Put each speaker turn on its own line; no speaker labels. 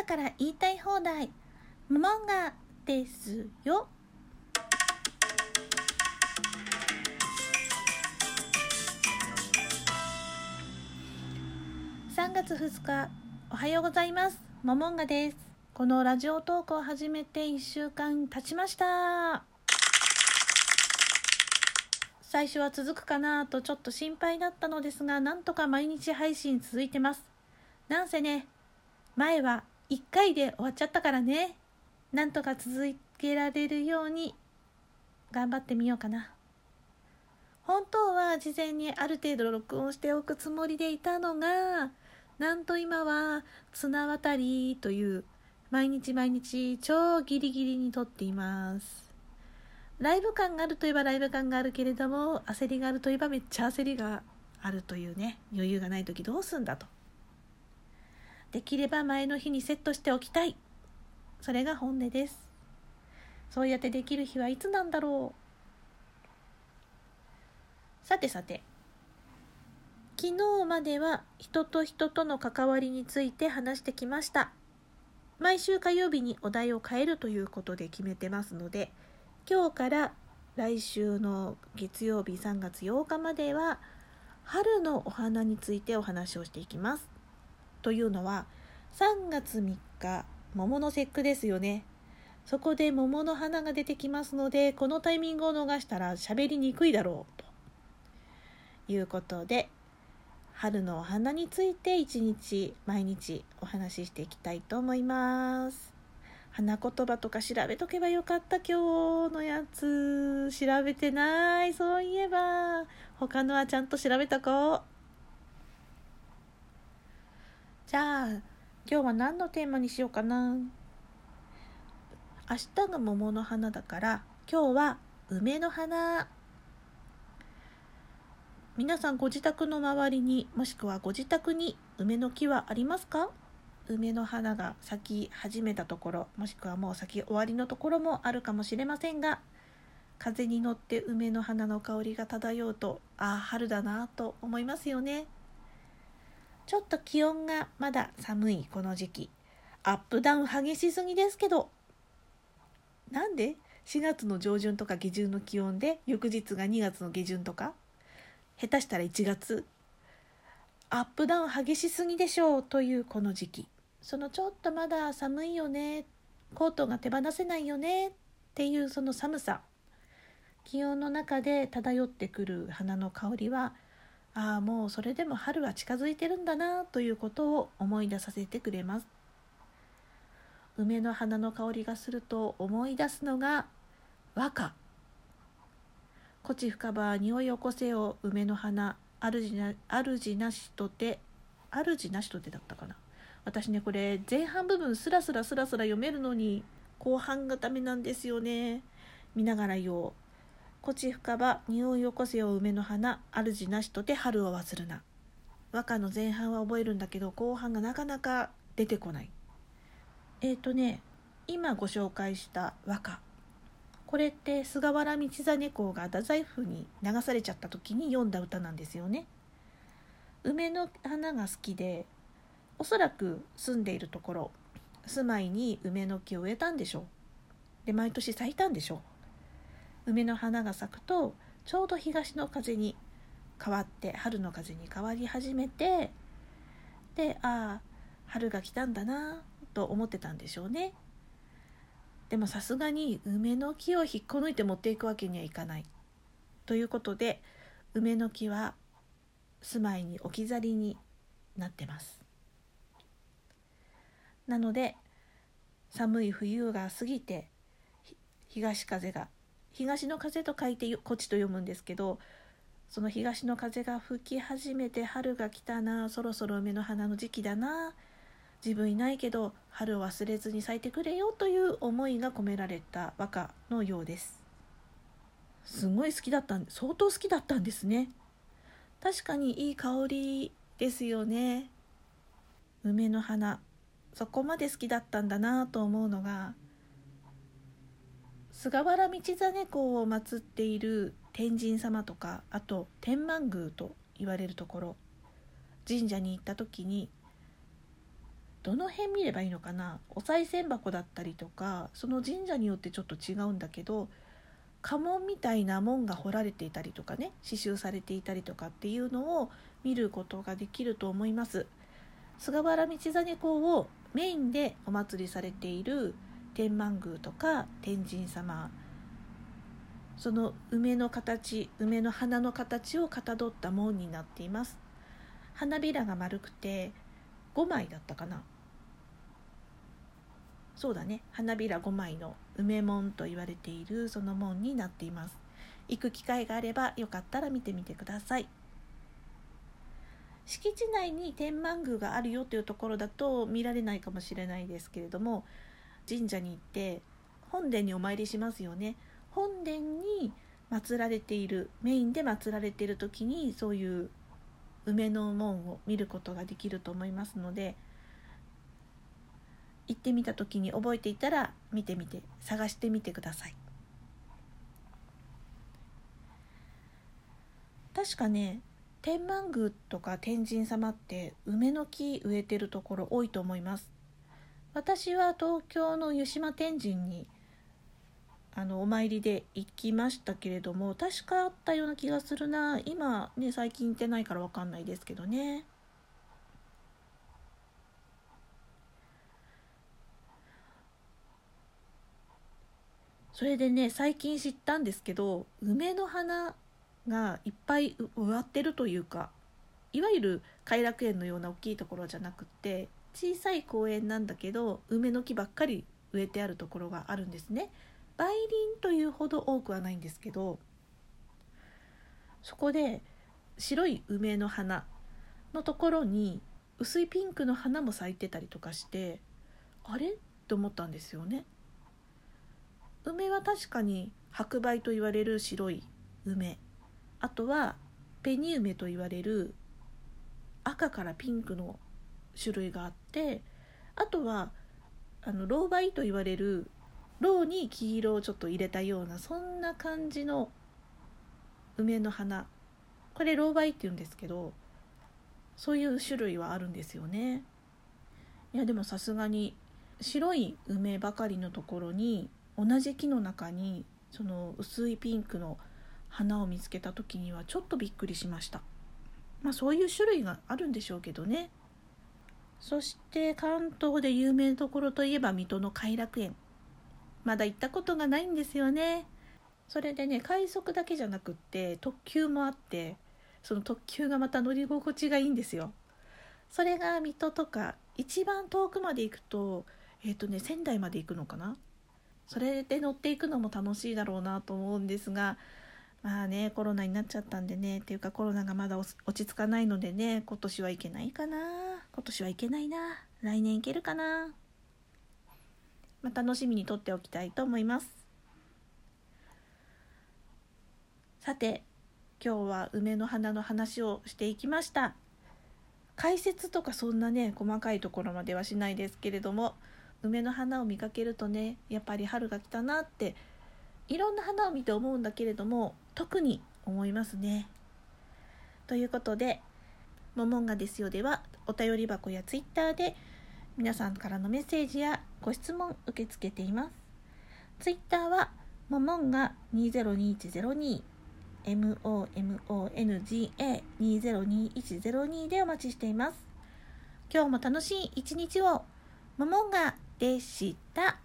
朝から言いたい放題。モモンガですよ。3月2日おはようございます。モモンガです。このラジオトークを始めて1週間経ちました。最初は続くかなとちょっと心配だったのですがなんとか毎日配信続いてます。なんせね前は1回で終わっちゃったからね。なんとか続けられるように頑張ってみようかな。本当は事前にある程度録音しておくつもりでいたのがなんと今は綱渡りという毎日毎日超ギリギリに撮っています。ライブ感があるといえばライブ感があるけれども焦りがあるといえばめっちゃ焦りがあるというね余裕がない時どうすんだと。できれば前の日にセットしておきたい。それが本音です。そうやってできる日はいつなんだろう。さてさて昨日までは人と人との関わりについて話してきました。毎週火曜日にお題を変えるということで決めてますので今日から来週の月曜日3月8日までは春のお花についてお話をしていきます。というのは3月3日桃の節句ですよね。そこで桃の花が出てきますのでこのタイミングを逃したら喋りにくいだろうということで春のお花について一日毎日お話ししていきたいと思います。花言葉とか調べとけばよかった今日のやつ調べてないそういえば他のはちゃんと調べたこうじゃあ今日は何のテーマにしようかな。明日が桃の花だから今日は梅の花。皆さんご自宅の周りにもしくはご自宅に梅の木はありますか？梅の花が咲き始めたところもしくはもう咲き終わりのところもあるかもしれませんが風に乗って梅の花の香りが漂うとああ春だなと思いますよね。ちょっと気温がまだ寒いこの時期。アップダウン激しすぎですけど。なんで？4月の上旬とか下旬の気温で翌日が2月の下旬とか？下手したら1月。アップダウン激しすぎでしょうというこの時期。そのちょっとまだ寒いよね。コートが手放せないよねっていうその寒さ。気温の中で漂ってくる花の香りはああもうそれでも春は近づいてるんだなということを思い出させてくれます。梅の花の香りがすると思い出すのが和歌「こち深場匂い起こせよ梅の花主な主なしとて主なしとてだったかな。私ねこれ前半部分スラスラスラスラ読めるのに後半がダメなんですよね。見ながら言おう「こち深場匂いよこせよ梅の花主なしとて春を忘るな」和歌の前半は覚えるんだけど後半がなかなか出てこない。えっ、ー、とね今ご紹介した和歌。これって菅原道真公が太宰府に流されちゃった時に読んだ歌なんですよね。梅の花が好きでおそらく住んでいるところ住まいに梅の木を植えたんでしょう。で毎年咲いたんでしょう。梅の花が咲くとちょうど東の風に変わって春の風に変わり始めてでああ春が来たんだなと思ってたんでしょうね。でもさすがに梅の木を引っこ抜いて持っていくわけにはいかない。ということで梅の木は住まいに置き去りになってます。なので寒い冬が過ぎて東風が東の風と書いてこっちと読むんですけどその東の風が吹き始めて春が来たなそろそろ梅の花の時期だな自分いないけど春を忘れずに咲いてくれよという思いが込められた和歌のようです。すごい好きだったん相当好きだったんですね。確かにいい香りですよね。梅の花そこまで好きだったんだなと思うのが菅原道真公を祀っている天神様とかあと天満宮と言われるところ神社に行った時にどの辺見ればいいのかなお賽銭箱だったりとかその神社によってちょっと違うんだけど家紋みたいな門が彫られていたりとかね刺繍されていたりとかっていうのを見ることができると思います。菅原道真公をメインでお祭りされている天満宮とか天神様その梅の形梅の花の形をかたどった門になっています。花びらが丸くて5枚だったかな。そうだね。花びら5枚の梅門と言われているその門になっています。行く機会があればよかったら見てみてください。敷地内に天満宮があるよというところだと見られないかもしれないですけれども神社に行って本殿にお参りしますよね。本殿に祀られているメインで祀られている時にそういう梅の門を見ることができると思いますので行ってみた時に覚えていたら見てみて探してみてください。確かね天満宮とか天神様って梅の木植えてるところ多いと思います。私は東京の湯島天神にあのお参りで行きましたけれども確かあったような気がするな。今ね最近行ってないから分かんないですけどね。それでね最近知ったんですけど梅の花がいっぱい植わってるというかいわゆる偕楽園のような大きいところじゃなくって小さい公園なんだけど梅の木ばっかり植えてあるところがあるんですね。梅林というほど多くはないんですけどそこで白い梅の花のところに薄いピンクの花も咲いてたりとかしてあれ？って思ったんですよね。梅は確かに白梅と言われる白い梅あとはペニ梅と言われる赤からピンクの種類があってあとはあの老梅と言われるろうに黄色をちょっと入れたようなそんな感じの梅の花。これ老梅って言うんですけどそういう種類はあるんですよね。いやでもさすがに白い梅ばかりのところに同じ木の中にその薄いピンクの花を見つけた時にはちょっとびっくりしました。まあそういう種類があるんでしょうけどね。そして関東で有名なところといえば水戸の偕楽園。まだ行ったことがないんですよね。それでね快速だけじゃなくって特急もあってその特急がまた乗り心地がいいんですよ。それが水戸とか一番遠くまで行くとえっ、ー、とね仙台まで行くのかな。それで乗っていくのも楽しいだろうなと思うんですがまあねコロナになっちゃったんでねっていうかコロナがまだ落ち着かないのでね今年はいけないかな。今年はいけないな。来年いけるかな。まあ、楽しみにとっておきたいと思います。さて今日は梅の花の話をしていきました。解説とかそんなね細かいところまではしないですけれども梅の花を見かけるとねやっぱり春が来たなっていろんな花を見て思うんだけれども特に思いますね。ということで「モモンガですよ」ではお便り箱やツイッターで皆さんからのメッセージやご質問受け付けています。ツイッターはももんが202102 MOMONGA202102 でお待ちしています。今日も楽しい一日をももんがでした。